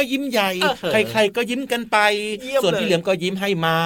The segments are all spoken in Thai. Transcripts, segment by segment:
อยยิ้มน้อยยิ้มใหญ่เออใครๆก็ยิ้มกันไปเยี่ยมส่วนเลยพี่เหลือมก็ยิ้มให้มา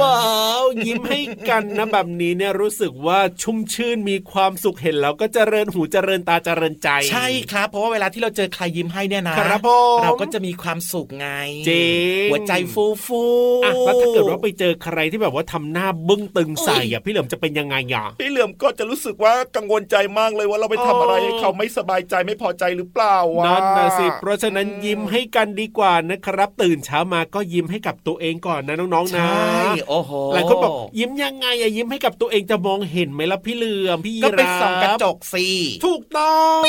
ว้าวยิ้มให้กันนะแบบนี้เนี่ยรู้สึกว่าชุ่มชื่นมีความสุขเห็นแล้วก็เจริญหูเจริญตาเจริญใจ ใช่ครับ เพราะว่าเวลาที่เราเจอใครยิ้มให้เนี่ยนะครับผมเราก็จะมีความสุขไงจริงหัวใจฟูฟูอะแล้วถ้าเกิดว่าไปเจอใครที่แบบว่าทำหน้าบึ้งตึงใส่อะพี่เหลิมจะเป็นยังไงอะพี่เหลือมก็จะรู้สึกว่ากังวลใจมากเลยว่าเราไปทำอะไรให้เขาไม่สบายใจไม่พอใจหรือเปล่าวะนั่นนะสิเพราะฉะนั้นยิ้มให้กันดีกว่านะครับ ตื่นเช้ามาก็ยิ้มให้กับตัวเองก่อนนะน้องๆนะใช่โอ้โหหลายคนบอกยิ้มยังไงอะยิ้มให้กับตัวเองจะมองเห็นไหมล่ะพี่เหลือมพี่ยีก็ไปราฟส่องกระจกสิถูกต้อง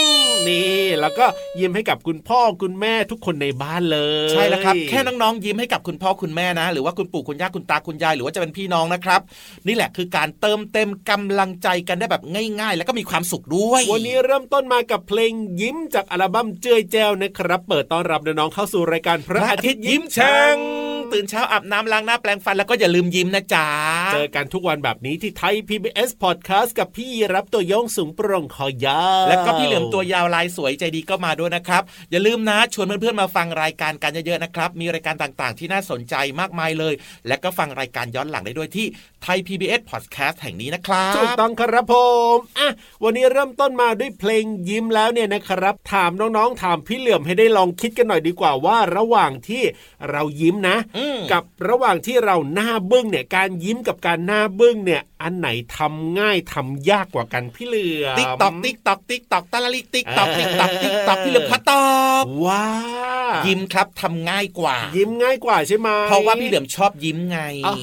นี่แล้วก็ยิ้มให้กับคุณพ่อคุณแม่ทุกคนในบ้านเลย ใช่แล้วครับแค่น้องๆ ยิ้มให้กับคุณพ่อคุณแม่นะ หรือว่าคุณปู่คุณย่าคุณตาคุณยายหรือว่าจะเป็นพี่น้องนะครับ นี่แหละคือการเติมเต็มกำลังใจกันได้แบบง่าย ๆ แล้วก็มีความสุขด้วย วันนี้เริ่มต้นมากับเพลงยิ้มจากอัลบั้มเจ้ยแจ้วนะครับ เปิดต้อนรับน้องๆเข้าสู่รายการพระอาทิตย์ยิ้มแฉ่ง ตื่นเช้าอาบน้ำล้างหน้าแปรงฟันแล้วก็อย่าลืมยิ้มนะจ๊ะ เจอกันทุกวันแบบนี้ที่ไทย PBS Podcast กับพี่รับตัวโยงสูงโปร่งคอยาวแล้วก็พี่เหลือมตัวยาวลายสวยใจดีก็มาด้วยนะครับ อย่าลืมนะชวนเพื่อนๆมาฟังรายการกันเยอะๆนะครับ มีรายการต่างๆ ที่น่าสนใจมากมายเลย และก็ฟังรายการย้อนหลังได้ด้วยที่ไทย PBS Podcast แห่งนี้นะครับถูกต้องครับผมอะวันนี้เริ่มต้นมาด้วยเพลงยิ้มแล้วเนี่ยนะครับ ถามน้องๆถามพี่เหลือมให้ได้ลองคิดกันหน่อยดีกว่าว่าระหว่างที่เรายิ้มนะอืมกับระหว่างที่เราหน้าบึ้งเนี่ยการยิ้มกับการหน้าบึ้งเนี่ย อันไหนทำง่ายทำยากกว่ากันพี่เหลือมติ๊กตอกติ๊กตอกติ๊กตอกตะละลิติ๊กตอกติ๊กตอกติ๊กตอกพี่เหลือมขอตอบว่ายิ้มครับทำง่ายกว่า ยิ้มง่ายกว่าใช่ไหมเพราะว่าพี่เหลือมชอบยิ้มไงอ้าว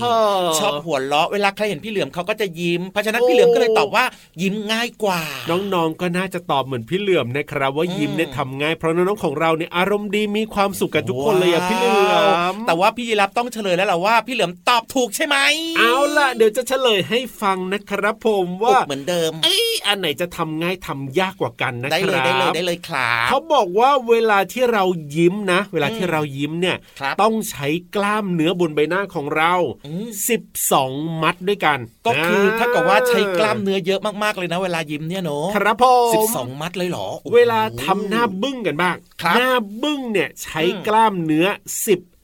ชอบหัวเราะเวลาใครเห็นพี่เหลือมเขาก็จะยิ้มเพราะฉะนั้นพี่เหลือมก็เลยตอบว่ายิ้มง่ายกว่า น้องๆก็น่าจะตอบเหมือนพี่เหลือมนะครับ ว่ายิ้มเนี่ยทำง่ายเพราะน้องๆของเราเนี่ยอารมณ์ดีมีความสุขกันทุกคนเลยอะพี่เหลือมแต่ว่าพี่ยีรับต้องเฉลยแล้วล่ะว่า พี่เหลือมตอบถูกใช่ไหมเอาล่ะเดี๋ยวจะเฉลยให้ฟังนะครับผมว่าเหมือนเดิมเอ้ยอันไหนจะทำง่ายทำยากกว่ากันนะได้คเลยรับได้เลยได้เลยครับเขาบอกว่าเวลาที่เรายิ้มนะ เวลาที่เรายิ้มเนี่ยครับต้องใช้กล้ามเนื้อบนใบหน้าของเราอืม12 มัดด้วยกัน ก็คือถ้ากับว่าใช้กล้ามเนื้อเยอะมากๆเลยนะ เวลายิ้มเนี่ยเนาะครับผมสิบสองมัดเลยเหรอโอ้โหเวลาทำหน้าบึ้งกันบ้างครับหน้าบึ้งเนี่ยใช้อืมกล้ามเนื้อ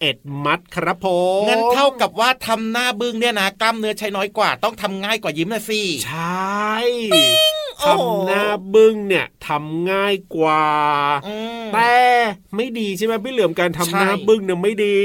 11 มัดครับผมงั้นเท่ากับว่าทำหน้าบึ้งเนี่ยนะกล้ามเนื้อใช้น้อยกว่าต้องทำง่ายกว่ายิ้มนะสิใช่โอ้โหทำหน้าบึ้งเนี่ยทำง่ายกว่าอืมแต่ ไม่ดีใช่ไหมพี่เหลือมการทำใช่หน้าบึ้งเนี่ยไม่ดี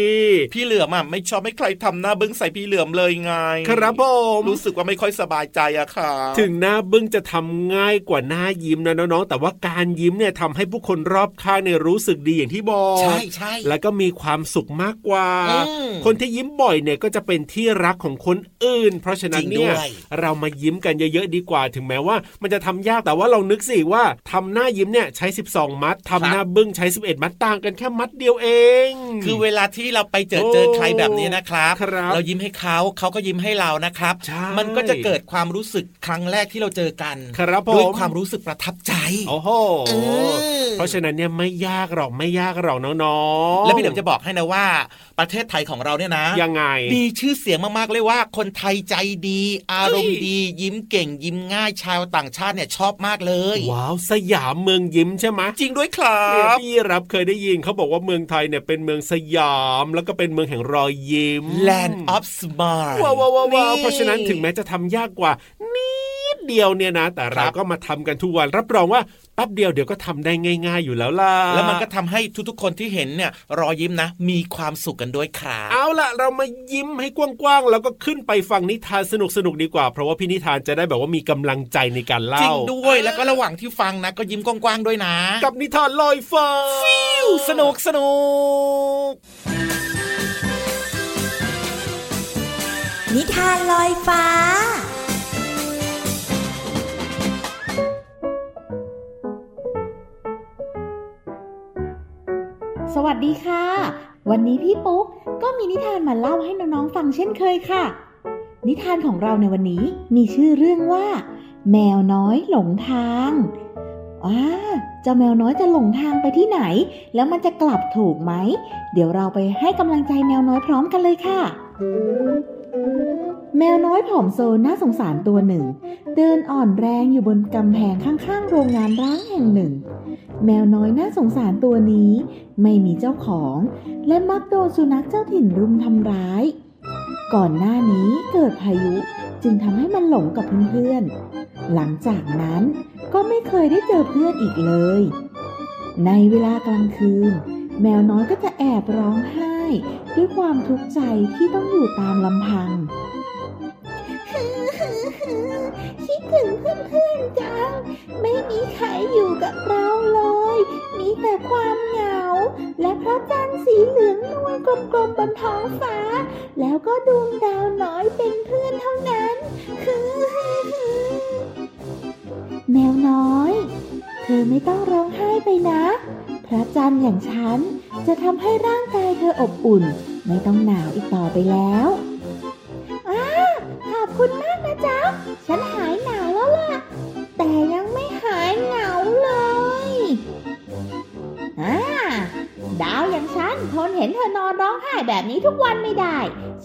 พี่เหลือมอะไม่ชอบให้ใครทำหน้าบึ้งใส่พี่เหลือมเลยไง ครับผมรู้สึกว่าไม่ค่อยสบายใจอะค่ะ ถึงหน้าบึ้งจะทำง่ายกว่าหน้ายิ้มนะน้องๆแต่ว่าการยิ้มเนี่ยทำให้ผู้คนรอบข้างเนี่ยรู้สึกดีอย่างที่บอกใช่ใช่แล้วก็มีความสุขมากกว่าอืมคนที่ยิ้มบ่อยเนี่ยก็จะเป็นที่รักของคนอื่น เพราะฉะนั้นจริงเนี่ยด้วยเรามายิ้มกันเยอะๆดีกว่า ถึงแม้ว่า มันจะทำยากแต่ว่าเรานึกสิว่าทำหน้ายิ้มเนี่ยใช้ 12 มัดทำหน้าบึ้งใช้ 11มัดต่างกันแค่มัดเดียวเอง คือเวลาที่เราไปเจอโอ้เจอใครแบบนี้นะครับครับเรายิ้มให้เขาเขาก็ยิ้มให้เรานะครับใช่มันก็จะเกิดความรู้สึกครั้งแรกที่เราเจอกันครับผมด้วยความรู้สึกประทับใจโอ้โหเออเพราะฉะนั้นเนี่ยไม่ยากหรอกไม่ยากหรอกน้องๆแล้วพี่เหลิมจะบอกให้นะว่า ประเทศไทยของเราเนี่ยนะ ยังไงมีชื่อเสียงมากๆเลยว่า คนไทยใจดี อารมณ์ดี ยิ้มเก่ง ยิ้มง่ายชาวต่างชาติเนี่ยชอบมากเลย ว้าวสยามเมืองยิ้มใช่ไหมจริงด้วยครัเนี่ยบพี่รับเคยได้ยินเขาบอกว่าเมืองไทยเนี่ยเป็นเมืองสยาม แล้วก็เป็นเมืองแห่งรอยยิ้ม Land of Smile ว้าวว้าวว้าวว้าวเพราะฉะนั้นถึงแม้จะทำยากกว่านิด เดียวเนี่ยนะ แต่เราครับก็มาทำกันทุกวัน รับรองว่าแป๊บเดียวเดี๋ยวก็ทำได้ง่าย ๆ อยู่แล้วล่ะ แล้วมันก็ทำให้ทุกๆคนที่เห็นเนี่ย รอยยิ้มนะ มีความสุขกันด้วยครับเอาล่ะ เรามายิ้มให้กว้างๆ แล้วก็ขึ้นไปฟังนิทานสนุกๆดีกว่า เพราะว่าพี่นิทานจะได้แบบว่ามีกำลังใจในการจริเล่างด้วยแล้วก็ระหว่างที่ฟังนะ ก็ยิ้มกว้างๆด้วยนะ กับนิทานลอยฟ้าสนุกสนุกนิทานลอยฟ้า สวัสดีค่ะ วันนี้พี่ปุ๊กก็มีนิทานมาเล่าให้น้องๆฟังเช่นเคยค่ะ นิทานของเราในวันนี้มีชื่อเรื่องว่า แมวน้อยหลงทางว้าเจ้าแมวน้อยจะหลงทางไปที่ไหน แล้วมันจะกลับถูกไหม เดี๋ยวเราไปให้กำลังใจแมวน้อยพร้อมกันเลยค่ะ แมวน้อยผอมโซน่าสงสารตัวหนึ่ง เดินอ่อนแรงอยู่บนกำแพงข้างๆ โรงงานร้างแห่งหนึ่ง แมวน้อยน่าสงสารตัวนี้ ไม่มีเจ้าของ และมักโดนสุนัขเจ้าถิ่นรุมทำร้าย ก่อนหน้านี้เกิดพายุจึงทำให้มันหลงกับเพื่อนๆ หลังจากนั้นก็ไม่เคยได้เจอเพื่อนอีกเลย ในเวลากลางคืน แมวน้อยก็จะแอบร้องไห้ ด้วยความทุกข์ใจที่ต้องอยู่ตามลำพัง คิดถึงเพื่อนๆจัง ไม่มีใครอยู่กับเราเลย มีแต่ความเหงา และพระจันทร์สีเหลืองนวลกลมๆบนท้องฟ้า แล้วก็ดวงดาวน้อยเป็นเพื่อนเท่านั้นแมวน้อย เธอไม่ต้องร้องไห้ไปนะ พระจันทร์อย่างฉันจะทำให้ร่างกายเธออบอุ่น ไม่ต้องหนาวอีกต่อไปแล้ว อบคุณมากนะจ๊ะ ฉันหายหนาวแล้วล่ะ แต่ยังไม่หายเหงาเลยอ่าดาวอย่างฉันทนเห็นเธอนอนร้องไห้แบบนี้ทุกวันไม่ได้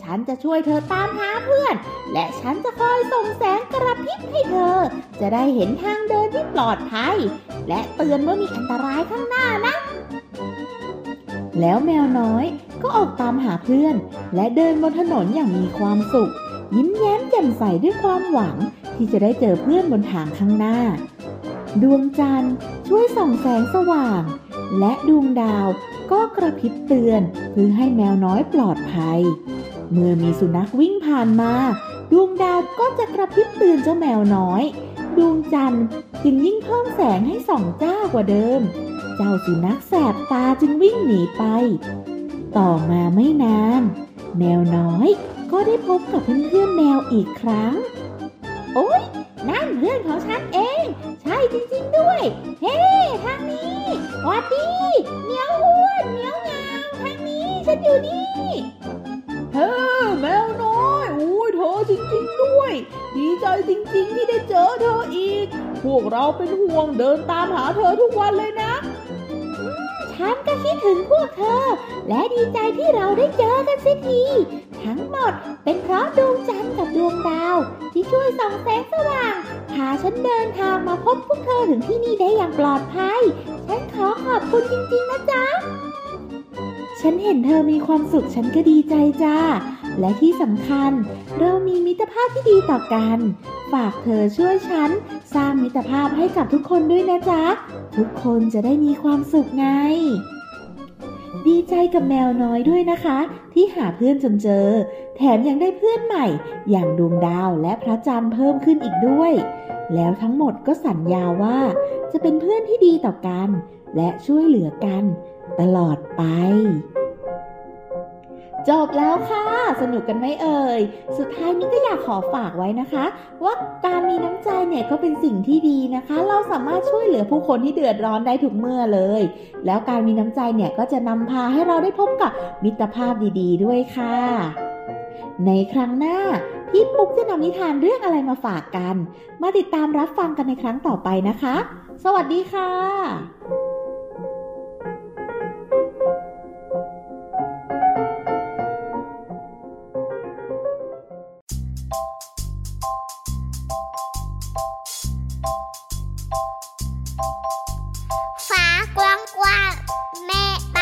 ฉันจะช่วยเธอตามหาเพื่อน และฉันจะคอยส่งแสงกระพริบให้เธอ จะได้เห็นทางเดินที่ปลอดภัย และเตือนเมื่อมีอันตรายข้างหน้านะ แล้วแมวน้อยก็ออกตามหาเพื่อน และเดินบนถนนอย่างมีความสุข ยิ้มแย้มแจ่มใสด้วยความหวังที่จะได้เจอเพื่อนบนทางข้างหน้า ดวงจันทร์ช่วยส่องแสงสว่าง และดวงดาวก็กระพริบเตือนเพื่อให้แมวน้อยปลอดภัย เมื่อมีสุนัขวิ่งผ่านมา ดวงดาวก็จะกระพริบเตือนเจ้าแมวน้อย ดวงจันทร์จึงยิ่งเพิ่มแสงให้ส่องจ้ากว่าเดิม เจ้าสุนัขแสบตาจึงวิ่งหนีไป ต่อมาไม่นาน แมวน้อย ก็ได้พบกับเพื่อนๆแมวอีกครั้ง โอ๊ย นั่นเพื่อนของฉันเอง ใช่จริงๆด้วย เฮ้ทางนี้หวัดดีเหมียวอ้วนเหมียวงามทางนี้ฉันอยู่นี่ เฮ้แมวน้อยโอ้ยเธอจริงๆด้วย ดีใจจริงๆที่ได้เจอเธออีก พวกเราเป็นห่วงเดินตามหาเธอทุกวันเลยนะฉันก็คิดถึงพวกเธอ และดีใจที่เราได้เจอกันสักที ทั้งหมด เป็นเพราะดวงจันทร์กับดวงดาว ที่ช่วยส่องแสงสว่างพาฉันเดินทางมาพบพวกเธอถึงที่นี่ได้อย่างปลอดภัย ฉันขอขอบคุณจริงๆนะจ๊ะ ฉันเห็นเธอมีความสุขฉันก็ดีใจจ้า และที่สำคัญ เรามีมิตรภาพที่ดีต่อกัน ฝากเธอช่วยฉัน สร้างมิตรภาพให้กับทุกคนด้วยนะจ๊ะ ทุกคนจะได้มีความสุขไง ดีใจกับแมวน้อยด้วยนะคะ ที่หาเพื่อนจนเจอ แถมยังได้เพื่อนใหม่ อย่างดวงดาวและพระจันทร์เพิ่มขึ้นอีกด้วย แล้วทั้งหมดก็สัญญาว่า จะเป็นเพื่อนที่ดีต่อกัน และช่วยเหลือกัน ตลอดไป จบแล้วค่ะ สนุกกันไหมเอ่ย สุดท้ายนี้ก็อยากขอฝากไว้นะคะ ว่าการมีน้ำใจเนี่ยก็เป็นสิ่งที่ดีนะคะ เราสามารถช่วยเหลือผู้คนที่เดือดร้อนได้ทุกเมื่อเลย แล้วการมีน้ำใจเนี่ยก็จะนำพาให้เราได้พบกับมิตรภาพดีๆ ด้วยค่ะ ในครั้งหน้าพี่ปุ๊กจะนำนิทานเรื่องอะไรมาฝากกัน มาติดตามรับฟังกันในครั้งต่อไปนะคะ สวัสดีค่ะ 关门。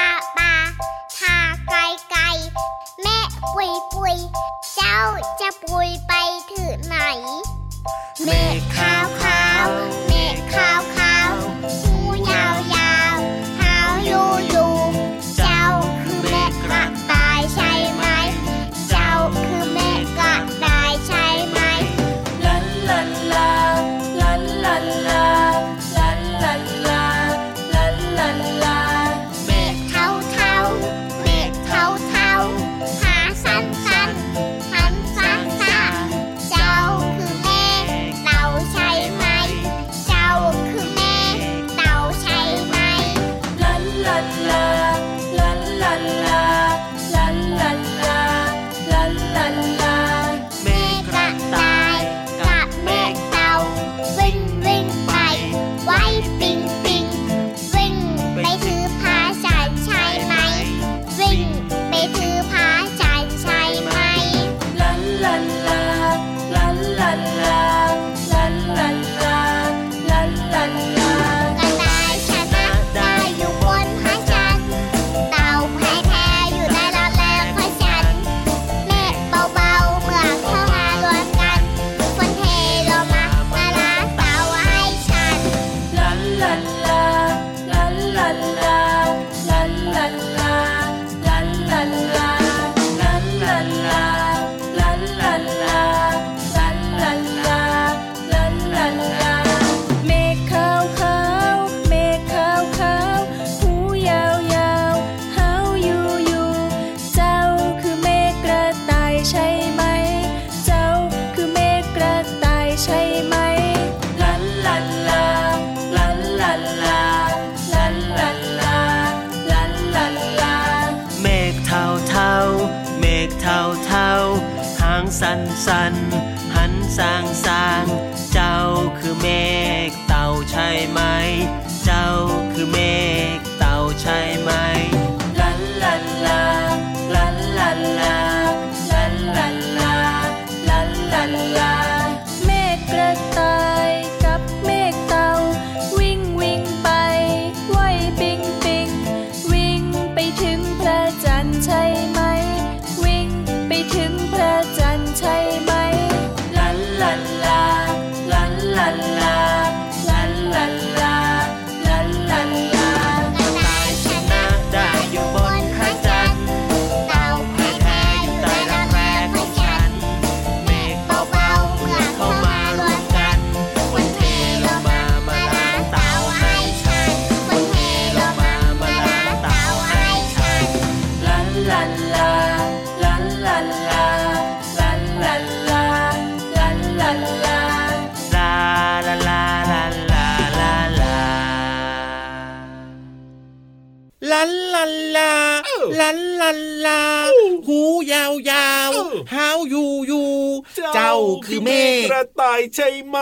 cool เจ้าคือเมฆกระต่ายใช่ไหม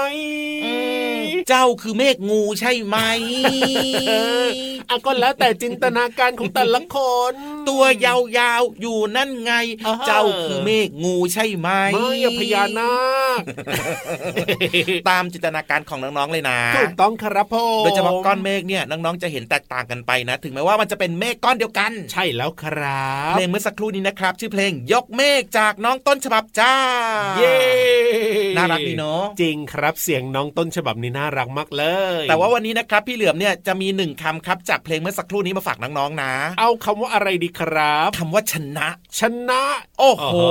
อืมเจ้าคือเมฆงูใช่ไหมอะก็แล้วแต่จินตนาการของแต่ละคน ตัวยาวๆอยู่นั่นไงอ่าฮะเจ้าคือเมฆงูใช่ไหมไม่อย่าพญานาคตามจินตนาการของน้องๆเลยนะถูกต้องครับผมโดยเฉพาะก้อนเมฆเนี่ยน้องๆจะเห็นแตกต่างกันไปนะ ถึงแม้ว่ามันจะเป็นเมฆก้อนเดียวกัน ใช่แล้วครับเพลงเมื่อสักครู่นี้นะครับ ชื่อเพลงยกเมฆจากน้องต้นฉบับจ้า เย้น่ารักดีเนาะจริงครับเสียงน้องต้นฉบับนี้น่ารักมากเลย แต่ว่าวันนี้นะครับพี่เหลือมเนี่ยจะมีหนึ่งคำครับจากเพลงเมื่อสักครู่นี้มาฝากน้องๆนะ เอาคำว่าอะไรดีครับคำว่าชนะ ชนะ โอ้โหโอ้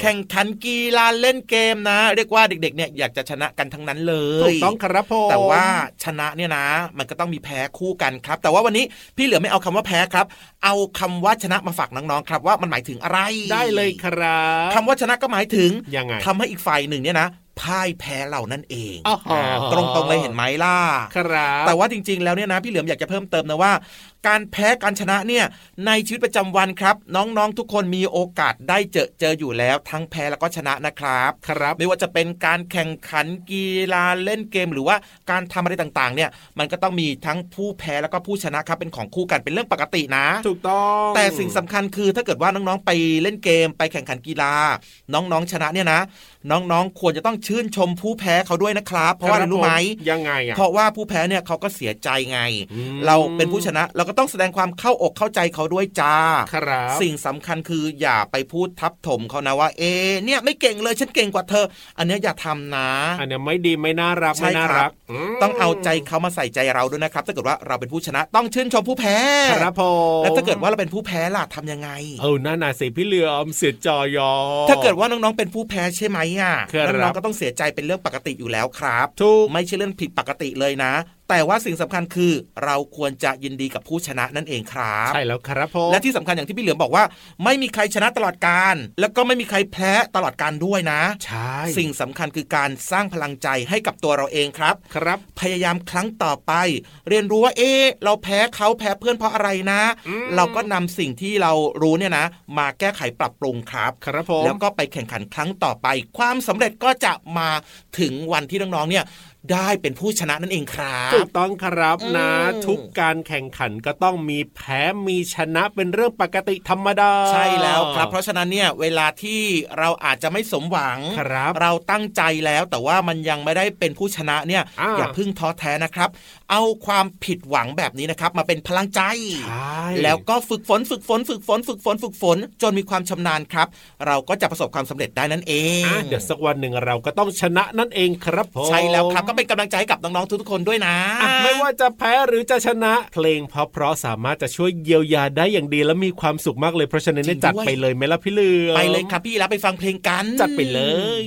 แข่งขันกีฬาเล่นเกมนะ เรียกว่าเด็กๆเนี่ยอยากจะชนะกันทั้งนั้นเลยถูกต้องครับผมแต่ว่าชนะเนี่ยนะ มันก็ต้องมีแพ้คู่กันครับ แต่ว่าวันนี้พี่เหลือไม่เอาคำว่าแพ้ครับ เอาคำว่าชนะมาฝากน้องๆครับ ว่ามันหมายถึงอะไรได้เลยครับคำว่าชนะก็หมายถึงยังไงทำให้อีกฝ่ายหนึ่งเนี่ยนะ พ่ายแพ้เรานั่นเองอ๋ออ่าตรงๆเลยเห็นไหมล่ะครับแต่ว่าจริง ๆ แล้วเนี่ยนะพี่เหลือมอยากจะเพิ่มเติมนะว่า การแพ้การชนะเนี่ยในชีวิตประจำวันครับ น้องๆทุกคนมีโอกาสได้เจอเจออยู่แล้ว ทั้งแพ้แล้วก็ชนะนะครับครับ ไม่ว่าจะเป็นการแข่งขันกีฬาเล่นเกม หรือว่าการทำอะไรต่างๆ เนี่ยมันก็ต้องมีทั้งผู้แพ้แล้วก็ผู้ชนะครับเป็นของคู่กันเป็นเรื่องปกตินะ ถูกต้อง แต่สิ่งสำคัญคือถ้าเกิดว่าน้องๆไปเล่นเกม ไปแข่งขันกีฬา น้องๆชนะเนี่ยนะ น้องๆ ควรจะต้องชื่นชมผู้แพ้เขาด้วยนะครับ เพราะว่าอะไรรู้ไหมยังไงอะเพราะว่าผู้แพ้เนี่ยเขาก็เสียใจไงอืมเราเป็นผู้ชนะเราก็ต้องแสดงความเข้าอกเข้าใจเขาด้วยจ้าครับสิ่งสำคัญคืออย่าไปพูดทับถมเขานะว่า เอะเนี่ยไม่เก่งเลยฉันเก่งกว่าเธอ อันเนี้ยอย่าทำนะ อันเนี้ยไม่ดีไม่น่ารักใช่ไม่น่าครัรับกมต้องเอาใจเขามาใส่ใจเราด้วยนะครับ ถ้าเกิดว่าเราเป็นผู้ชนะต้องชื่นชมผู้แพ้ครับผมแล้วถ้าเกิดว่าเราเป็นผู้แพ้ล่ะทำยังไง เออน่าหนาสิพี่เหลือมเสียจอยอถ้าเกิดว่าน้องๆเป็นผู้แพ้ใช่ไหมอะครับน้องๆก็ต้องเสียใจเป็นเรื่องปกติอยู่แล้วครับ ถูก ไม่ใช่เรื่องผิดปกติเลยนะ แต่ว่าสิ่งสำคัญคือเราควรจะยินดีกับผู้ชนะนั่นเองครับใช่แล้วครับผมและที่สำคัญอย่างที่พี่เหลือมบอกว่า ไม่มีใครชนะตลอดการ แล้วก็ไม่มีใครแพ้ตลอดการด้วยนะใช่สิ่งสำคัญคือการสร้างพลังใจให้กับตัวเราเองครับ ครับ พยายามครั้งต่อไป เรียนรู้ว่าเอ๊ะเราแพ้เขาแพ้เพื่อนเพราะอะไรนะอืมเราก็นำสิ่งที่เรารู้เนี่ยนะ มาแก้ไขปรับปรุงครับ ครับผมแล้วก็ไปแข่งขันครั้งต่อไป ความสำเร็จก็จะมาถึงวันที่น้องๆเนี่ย ได้เป็นผู้ชนะนั่นเองครับถูกต้องครับนะอืมทุกการแข่งขันก็ต้องมีแพ้มีชนะเป็นเรื่องปกติธรรมดา ใช่แล้วครับ เพราะฉะนั้นเนี่ยเวลาที่เราอาจจะไม่สมหวังครับเราตั้งใจแล้วแต่ว่ามันยังไม่ได้เป็นผู้ชนะเนี่ยอ่าอย่าเพึ่งท้อแท้นะครับ เอาความผิดหวังแบบนี้นะครับ มาเป็นพลังใจใช่แล้วก็ฝึกฝนฝึกฝน ฝึกฝน ฝึกฝน ฝึกฝน จนมีความชำนาญครับ เราก็จะประสบความสำเร็จได้นั่นเองอะเดี๋ยวสักวันหนึ่งเราก็ต้องชนะนั่นเองครับผมใช่แล้วครับก็เป็นกำลังใจให้กับน้องๆทุกๆคนด้วยนะอะไม่ว่าจะแพ้หรือจะชนะ เพลงเพราะๆสามารถจะช่วยเยียวยาได้อย่างดีและมีความสุขมากเลยเพราะฉะนั้นเนี่ยจริงจัดด้วยไปเลยไหมล่ะพี่เหลือมไปเลยครับพี่แล้วไปฟังเพลงกันจัดไปเลย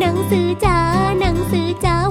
หนังสือจ๋าหนังสือจ๋า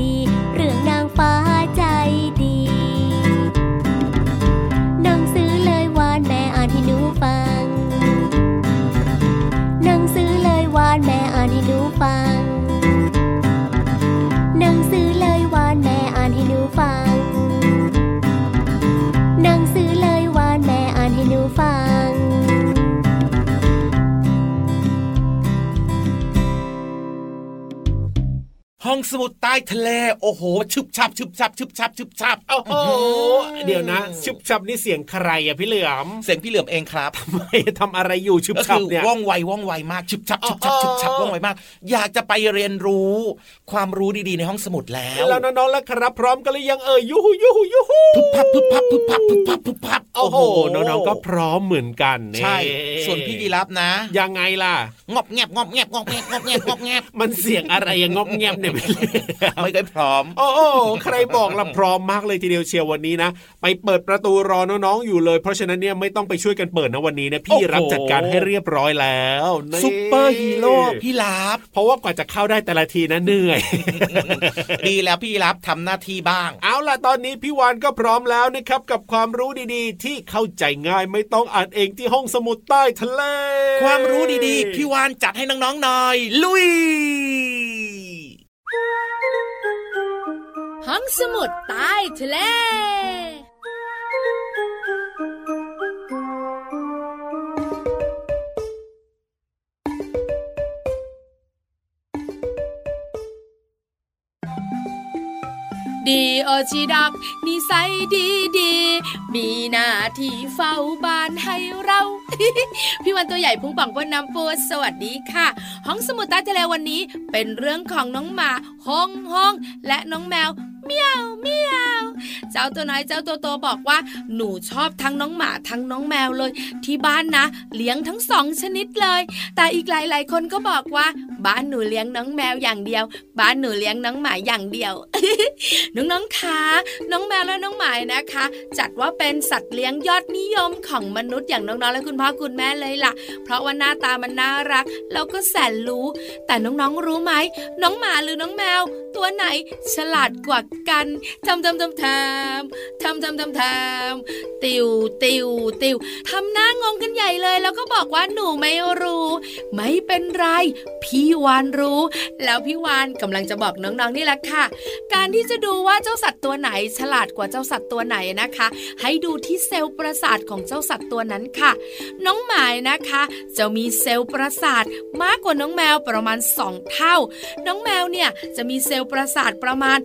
ดี เรื่องนางฟ้าใจดี หนังสือเลยวานแม่อ่านให้หนูฟัง หนังสือเลยวานแม่อ่านให้หนูฟัง หนังสือเลยวานแม่อ่านให้หนูฟัง หนังสือเลยวานแม่อ่านให้หนูฟังห้องสมุด ใต้ทะเลโอ้โหชึบชับชึบชับชึบชับชึบชับโอ้โหเดี๋ยวนะ ชุบชับนี่เสียงใครอะพี่เหลือมเสียงพี่เหลือมเองครับไม่ทำอะไรอยู่ชุบก็ชัคืบอเนี่ยว่องไวว่องไวมากชึบชับชึบชับอ๋อชึบชับว่องไวมาก อยากจะไปเรียนรู้ความรู้ดีๆในห้องสมุดแล้วแล้วน้องๆแล้วครับ พร้อมกันหรือยังเอ่ยยูฮูยูฮูยูฮูพึบพับพึบพับพึบพับพึบพับพึบพับโอ้โหน้องๆก็พร้อมเหมือนกันใช่ส่วนพี่ยีรับนะ ยังไงล่ะงอบแงบงอบแงบงอบแงบงอบแงบงอบแงบมันเสียงอะไรยังงอบแงบเนี่ยไม่รู้ไม่เคยพร้อม โอ้โหใครบอกละพร้อมมากเลยทีเดียวเชียววันนี้นะ ไปเปิดประตูรอน้องๆอยู่เลย เพราะฉะนั้นเนี่ยไม่ต้องไปช่วยกันเปิดนะวันนี้นะพี่โอ้โหรับจัดการให้เรียบร้อยแล้วนี่ซุปเปอร์ฮีโร่พี่รับเพราะว่ากว่าจะเข้าได้แต่ละทีนะเหนื่อย ดีแล้วพี่รับทำหน้าที่บ้าง เอาล่ะตอนนี้พี่วานก็พร้อมแล้วนะครับกับความรู้ดีๆ ที่เข้าใจง่ายไม่ต้องอ่านเองที่ห้องสมุดใต้ทะเล ความรู้ดีๆ พี่วานจัดให้น้องๆหน่อย ลุย ห้องสมุดใต้ทะเลดีโอชิดักนิสัยดีดี มีหน้าที่เฝ้าบ้านให้เรา พี่วันตัวใหญ่พุงป่องบนน้ำปูสวัสดีค่ะ ห้องสมุดใต้ทะเลวันนี้เป็นเรื่องของน้องหมาห้องห้องและน้องแมว เมียวเมียวเจ้าตัวน้อยเจ้าตัวโตบอกว่า หนูชอบทั้งน้องหมาทั้งน้องแมวเลย ที่บ้านนะ เลี้ยงทั้งสองชนิดเลย แต่อีกหลาย ๆ คนก็บอกว่า บ้านหนูเลี้ยงน้องแมวอย่างเดียว บ้านหนูเลี้ยงน้องหมาอย่างเดียว น้องๆคะน้องแมวและน้องหมานะคะ จัดว่าเป็นสัตว์เลี้ยงยอดนิยมของมนุษย์อย่างน้องๆและคุณพ่อคุณแม่เลยล่ะ เพราะว่าหน้าตามันน่ารักแล้วก็แสนรู้ แต่น้องๆรู้ไหมน้องหมาหรือน้องแมว ตัวไหนฉลาดกว่ากันทำทำทำทำทำทำทำทำติวติวติวทำหน้างงกันใหญ่เลย แล้วก็บอกว่าหนูไม่รู้ ไม่เป็นไรพี่วานรู้ แล้วพี่วานกำลังจะบอกน้องๆนี่แหละค่ะ การที่จะดูว่าเจ้าสัตว์ตัวไหน ฉลาดกว่าเจ้าสัตว์ตัวไหนนะคะ ให้ดูที่เซลล์ประสาทของเจ้าสัตว์ตัวนั้นค่ะ น้องหมานะคะ จะมีเซลล์ประสาทมากกว่าน้องแมวประมาณ 2 เท่า น้องแมวเนี่ยจะมีเซลล์ประสาทประมาณ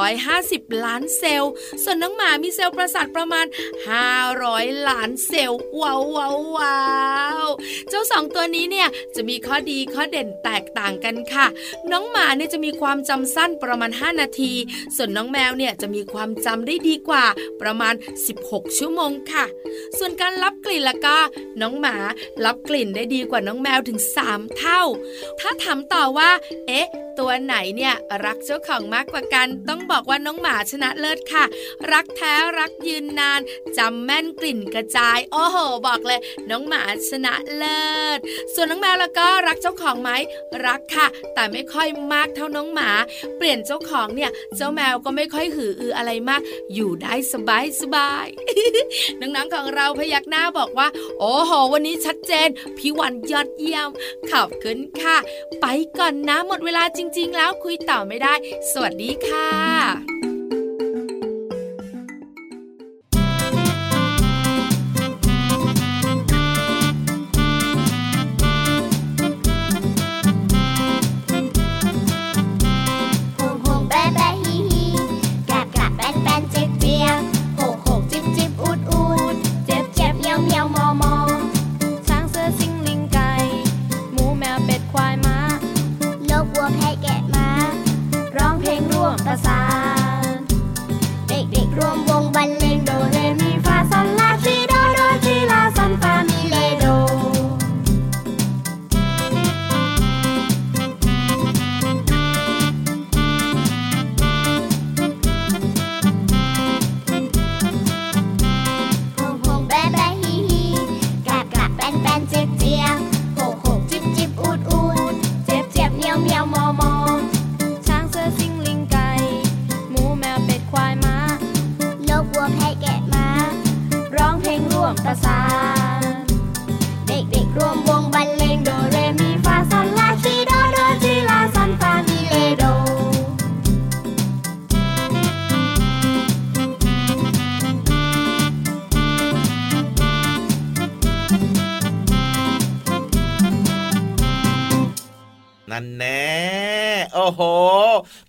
250 ล้านเซลล์ ส่วนน้องหมามีเซลล์ประสาทประมาณ 500 ล้านเซลล์ว้าวว้าวว้าวเจ้าสองตัวนี้เนี่ยจะมีข้อดีข้อเด่นแตกต่างกันค่ะ น้องหมาเนี่ยจะมีความจำสั้นประมาณ 5 นาที ส่วนน้องแมวเนี่ยจะมีความจำได้ดีกว่าประมาณ 16 ชั่วโมงค่ะ ส่วนการรับกลิ่นละก็ น้องหมารับกลิ่นได้ดีกว่าน้องแมวถึง 3 เท่า ถ้าถามต่อว่า เอ๊ะตัวไหนเนี่ยรักเจ้าของมากกว่ากัน ต้องบอกว่าน้องหมาชนะเลิศค่ะ รักแท้รักยืนนานจำแม่นกลิ่นกระจาย โอ้โห บอกเลย น้องหมาชนะเลิศส่วนน้องแมวแล้วก็รักเจ้าของไหมรักค่ะ แต่ไม่ค่อยมากเท่าน้องหมา เปลี่ยนเจ้าของเนี่ย เจ้าแมวก็ไม่ค่อยหืออืออะไรมาก อยู่ได้สบายสบายน้องๆของเราพยักหน้าบอกว่า โอ้โหวันนี้ชัดเจนพี่วันยอดเยี่ยมขอบคุณค่ะ ไปก่อนนะหมดเวลาจริง ๆ แล้วคุยต่อไม่ได้ สวัสดีค่ะ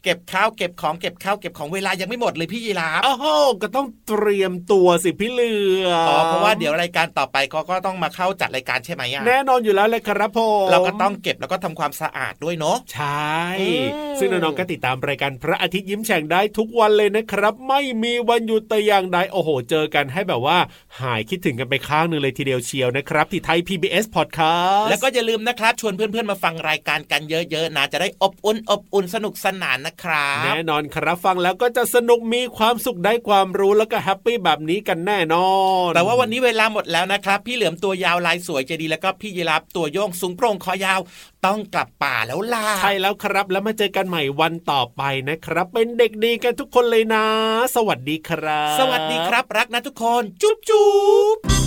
เก็บข้าวเก็บของเก็บข้าวเก็บของเวลายังไม่หมดเลยพี่ยีราฟโอ้โหก็ต้องเตรียมตัวสิพี่เหลือมอ๋อเพราะว่าเดี๋ยวรายการต่อไปเขาก็ต้องมาเข้าจัดรายการใช่ไหมอะแน่นอนอยู่แล้วเลยครับผมเราก็ต้องเก็บแล้วก็ทำความสะอาดด้วยเนาะใช่อืมซึ่งน้องๆก็ติดตามรายการพระอาทิตย์ยิ้มแฉ่งได้ทุกวันเลยนะครับ ไม่มีวันหยุดแต่อย่างใดโอ้โห เจอกันให้แบบว่า หายคิดถึงกันไปข้างหนึ่งเลยทีเดียวเชียวนะครับที่ไทย PBS Podcast แล้วก็อย่าลืมนะครับ ชวนเพื่อนๆมาฟังรายการกันเยอะๆนะจะได้อบอุ่นอบอุ่นสนุกสนานนะครับ แน่นอนครับฟังแล้วก็จะสนุกมีความสุขได้ความรู้แล้วก็แฮปปี้แบบนี้กันแน่นอน แต่ว่าวันนี้เวลาหมดแล้วนะครับ พี่เหลือมตัวยาวลายสวยใจดีแล้วก็พี่ยีราฟตัวโยงสูงโปร่งคอยาวต้องกลับป่าแล้วล่ะใช่แล้วครับแล้วมาเจอกันใหม่วันต่อไปนะครับ เป็นเด็กดีกันทุกคนเลยนะ สวัสดีครับ สวัสดีครับ รักนะทุกคน จุ๊บจุ๊บ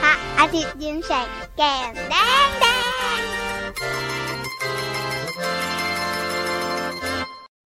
พระอาทิตย์ยิ้มแฉกแก้มแดง